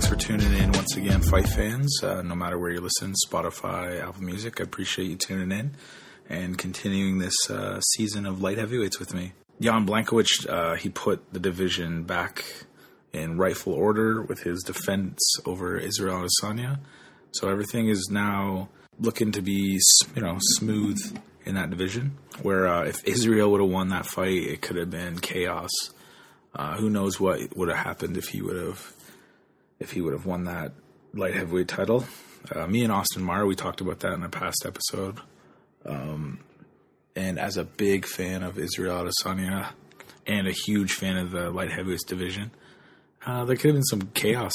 tuning in once again, Fight fans. Uh, no matter where you're listening, Spotify, Apple Music, I appreciate you tuning in and continuing this uh, season of light heavyweights with me. Jan Blachowicz, uh, he put the division back in rightful order with his defense over Israel Adesanya. So everything is now looking to be, you know, smooth in that division. Where uh, if Israel would have won that fight, it could have been chaos. Uh, who knows what would have happened if he would have if he would have won that light heavyweight title. Uh, me and Austin Meyer, we talked about that in a past episode. Um, and as a big fan of Israel Adesanya and a huge fan of the light heavyweights division, uh, there could have been some chaos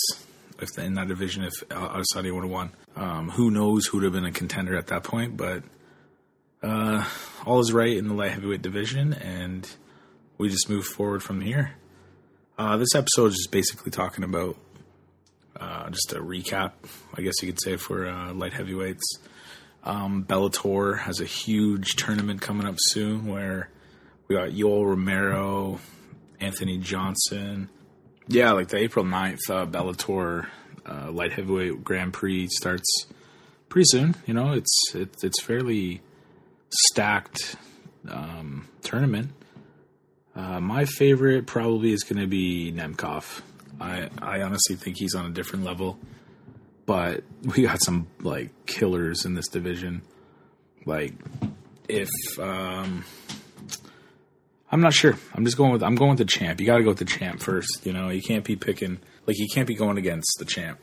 if in that division if Adesanya would have won. Um, who knows who would have been a contender at that point, but uh, all is right in the light heavyweight division, and we just move forward from here. Uh, this episode is just basically talking about uh, just a recap, I guess you could say, for uh, light heavyweights. Um, Bellator has a huge tournament coming up soon where we got Yoel Romero, Anthony Johnson. Yeah, like the April 9th uh, Bellator uh, light heavyweight Grand Prix starts pretty soon. You know, it's it, it's fairly stacked um, tournament. Uh, my favorite probably is going to be Nemkov. I I honestly think he's on a different level. But we got some like killers in this division. Like if um I'm not sure. I'm just going with I'm going with the champ. You got to go with the champ first, you know. You can't be picking like you can't be going against the champ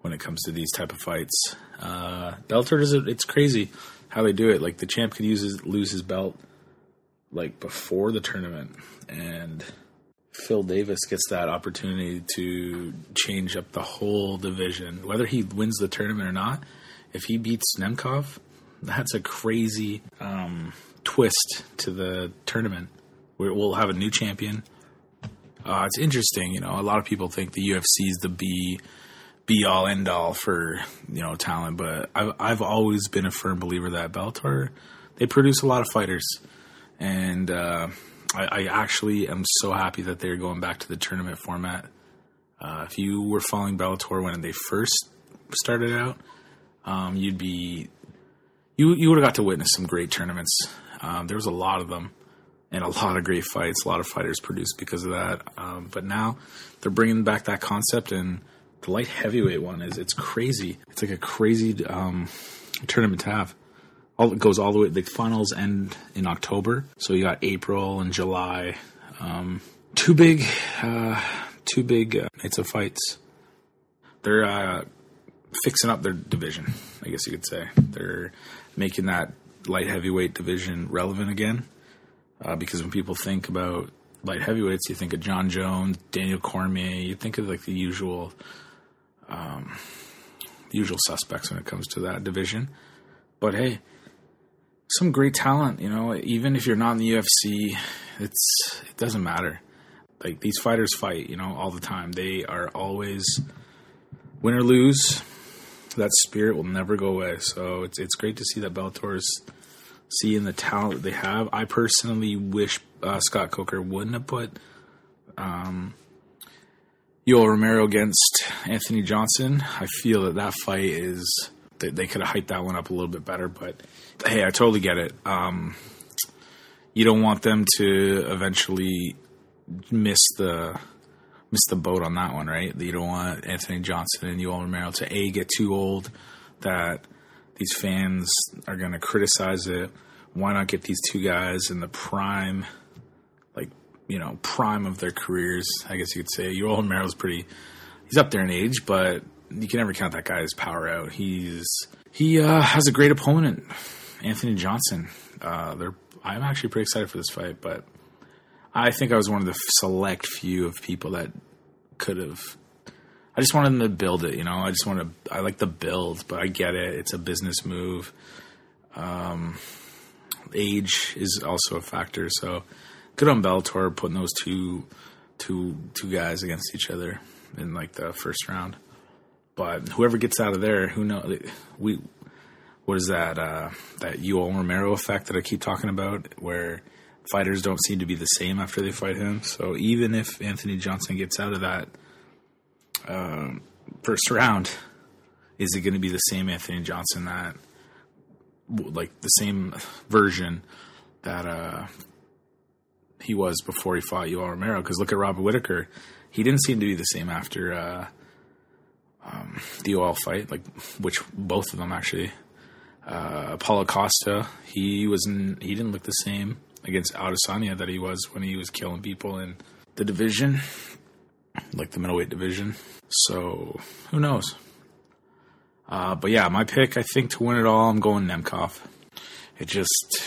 when it comes to these type of fights. Uh Bellator it it's crazy how they do it. Like the champ could use his, lose his belt like before the tournament and Phil Davis gets that opportunity to change up the whole division, whether he wins the tournament or not. If he beats Nemkov, that's a crazy um, twist to the tournament. We'll have a new champion. Uh, it's interesting, you know. A lot of people think the UFC is the be be all end all for you know talent, but I've I've always been a firm believer that Bellator they produce a lot of fighters, and uh, I, I, actually am so happy that they're going back to the tournament format. Uh, if you were following Bellator when they first started out, um, you'd be you you would have got to witness some great tournaments. Um, there was a lot of them, and a lot of great fights. A lot of fighters produced because of that. Um, but now they're bringing back that concept, and the light heavyweight one is it's crazy. It's like a crazy um, tournament to have all it goes all the way. The finals end in October, so you got April and July. Um, two big, uh, two big uh, nights of fights. They're uh, fixing up their division. I guess you could say they're making that light heavyweight division relevant again. Uh, because when people think about light heavyweights, you think of Jon Jones, Daniel Cormier. You think of like the usual, um, usual suspects when it comes to that division. But hey, some great talent. You know, even if you're not in the UFC, it's it doesn't matter. Like these fighters fight, you know, all the time. They are always win or lose. That spirit will never go away. So it's it's great to see that Bellator's seeing the talent that they have. I personally wish uh, Scott Coker wouldn't have put um, Yoel Romero against Anthony Johnson. I feel that that fight is they, they could have hyped that one up a little bit better, but hey, I totally get it. Um, you don't want them to eventually miss the miss the boat on that one, right? You don't want Anthony Johnson and Yoel Romero to a get too old that these fans are going to criticize it. Why not get these two guys in the prime, like you know, prime of their careers? I guess you could say Yoel Romero's pretty. He's up there in age, but you can never count that guy's power out. He's he uh, has a great opponent, Anthony Johnson. Uh, I'm actually pretty excited for this fight, but I think I was one of the select few of people that could have. I just wanted them to build it, you know. I just want to. I like the build, but I get it. It's a business move. Um, age is also a factor, so good on Bellator putting those two, two, two guys against each other in like the first round. But whoever gets out of there, who knows? We what is that? Uh, that Yoel Romero effect that I keep talking about, where fighters don't seem to be the same after they fight him. So even if Anthony Johnson gets out of that, um, first round, is it going to be the same Anthony Johnson that, like the same version that uh, he was before he fought Yoel Romero? Because look at Robert Whitaker, he didn't seem to be the same after uh, the Yoel fight, like which both of them actually. Uh, Paulo Costa, he was in, he didn't look the same against Adesanya that he was when he was killing people in the division, like the middleweight division. So who knows? Uh, but yeah, my pick, I think to win it all, I'm going Nemkov. It just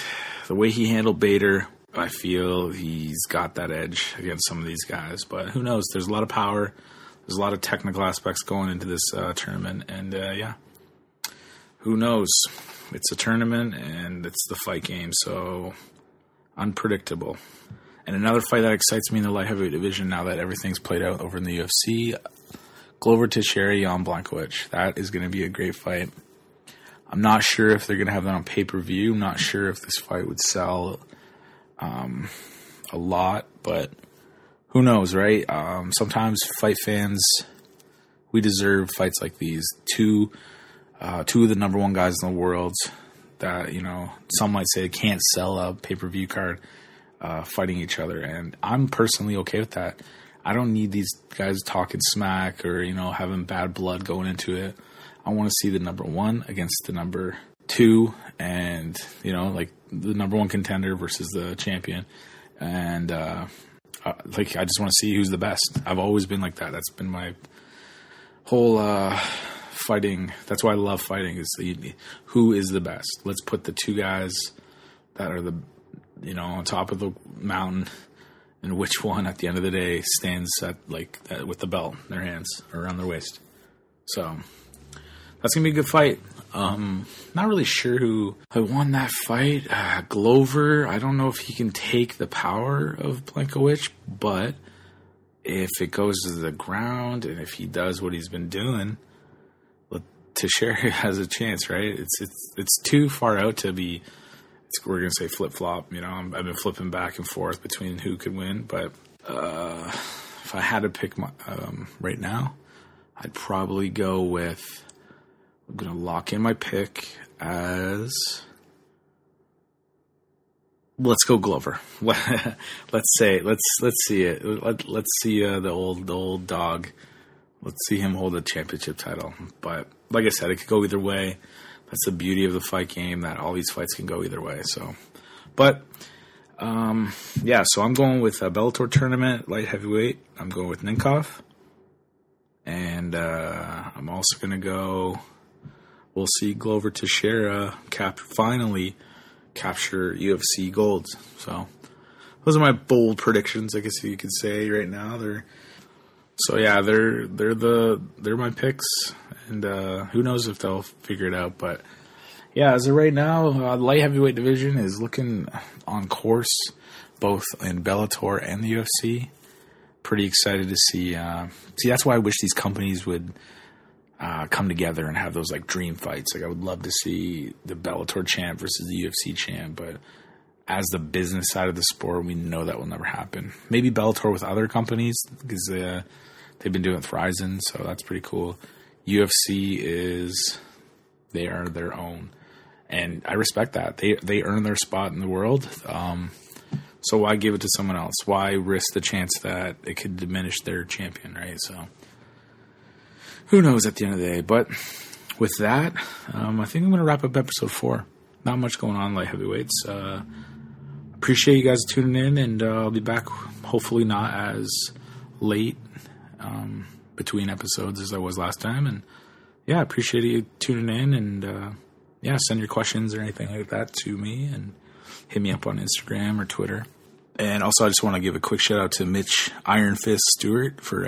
the way he handled Bader, I feel he's got that edge against some of these guys. But who knows? There's a lot of power. There's a lot of technical aspects going into this uh, tournament, and uh, yeah, who knows? It's a tournament and it's the fight game, so unpredictable. And another fight that excites me in the light heavyweight division now that everything's played out over in the UFC Glover Teixeira, Jan Blachowicz. That is going to be a great fight. I'm not sure if they're going to have that on pay per view. I'm not sure if this fight would sell um, a lot, but who knows, right? Um, sometimes fight fans, we deserve fights like these. Two, uh, two of the number one guys in the world that you know some might say can't sell a pay per view card uh, fighting each other, and I'm personally okay with that. I don't need these guys talking smack or you know having bad blood going into it. I want to see the number one against the number two, and you know like the number one contender versus the champion, and uh, uh, like I just want to see who's the best. I've always been like that. That's been my whole uh, fighting. That's why I love fighting. Is the, who is the best? Let's put the two guys that are the you know on top of the mountain and which one at the end of the day stands at like uh, with the belt in their hands or around their waist. So that's gonna be a good fight. Um, not really sure who I won that fight. Uh, Glover, I don't know if he can take the power of Blachowicz, but if it goes to the ground and if he does what he's been doing, Teixeira has a chance, right? It's it's it's too far out to be we're gonna say flip flop. You know, i have been flipping back and forth between who could win, but uh, if I had to pick my, um, right now, I'd probably go with. I'm gonna lock in my pick as. Let's go Glover. let's say let's let's see it. Let, us see uh, the old the old dog. Let's see him hold a championship title. But like I said, it could go either way that's the beauty of the fight game that all these fights can go either way. So, but um, yeah, so I'm going with a Bellator tournament light heavyweight. I'm going with Nemkov, and uh, I'm also going to go. We'll see Glover Teixeira cap finally capture UFC gold. So those are my bold predictions. I guess you could say right now. They're so yeah, they're they're the they're my picks, and uh, who knows if they'll figure it out. But yeah, as of right now, uh, light heavyweight division is looking on course, both in Bellator and the UFC. Pretty excited to see. Uh, see, that's why I wish these companies would uh, come together and have those like dream fights. Like I would love to see the Bellator champ versus the UFC champ, but as the business side of the sport, we know that will never happen. Maybe Bellator with other companies because uh, they've been doing it with Rizin, so that's pretty cool. UFC is they are their own, and I respect that. They they earn their spot in the world. Um, so why give it to someone else? Why risk the chance that it could diminish their champion, right? So who knows at the end of the day? But with that, um, I think I'm going to wrap up episode four. Not much going on light heavyweights. Uh, appreciate you guys tuning in, and uh, I'll be back hopefully not as late um, between episodes as I was last time. And yeah, appreciate you tuning in, and uh, yeah, send your questions or anything like that to me, and hit me up on Instagram or Twitter. And also, I just want to give a quick shout out to Mitch Iron Fist Stewart for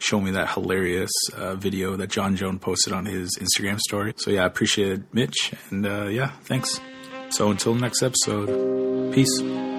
showing me that hilarious uh, video that Jon Jones posted on his Instagram story. So yeah, I appreciate it, Mitch, and uh, yeah, thanks. So until next episode, peace.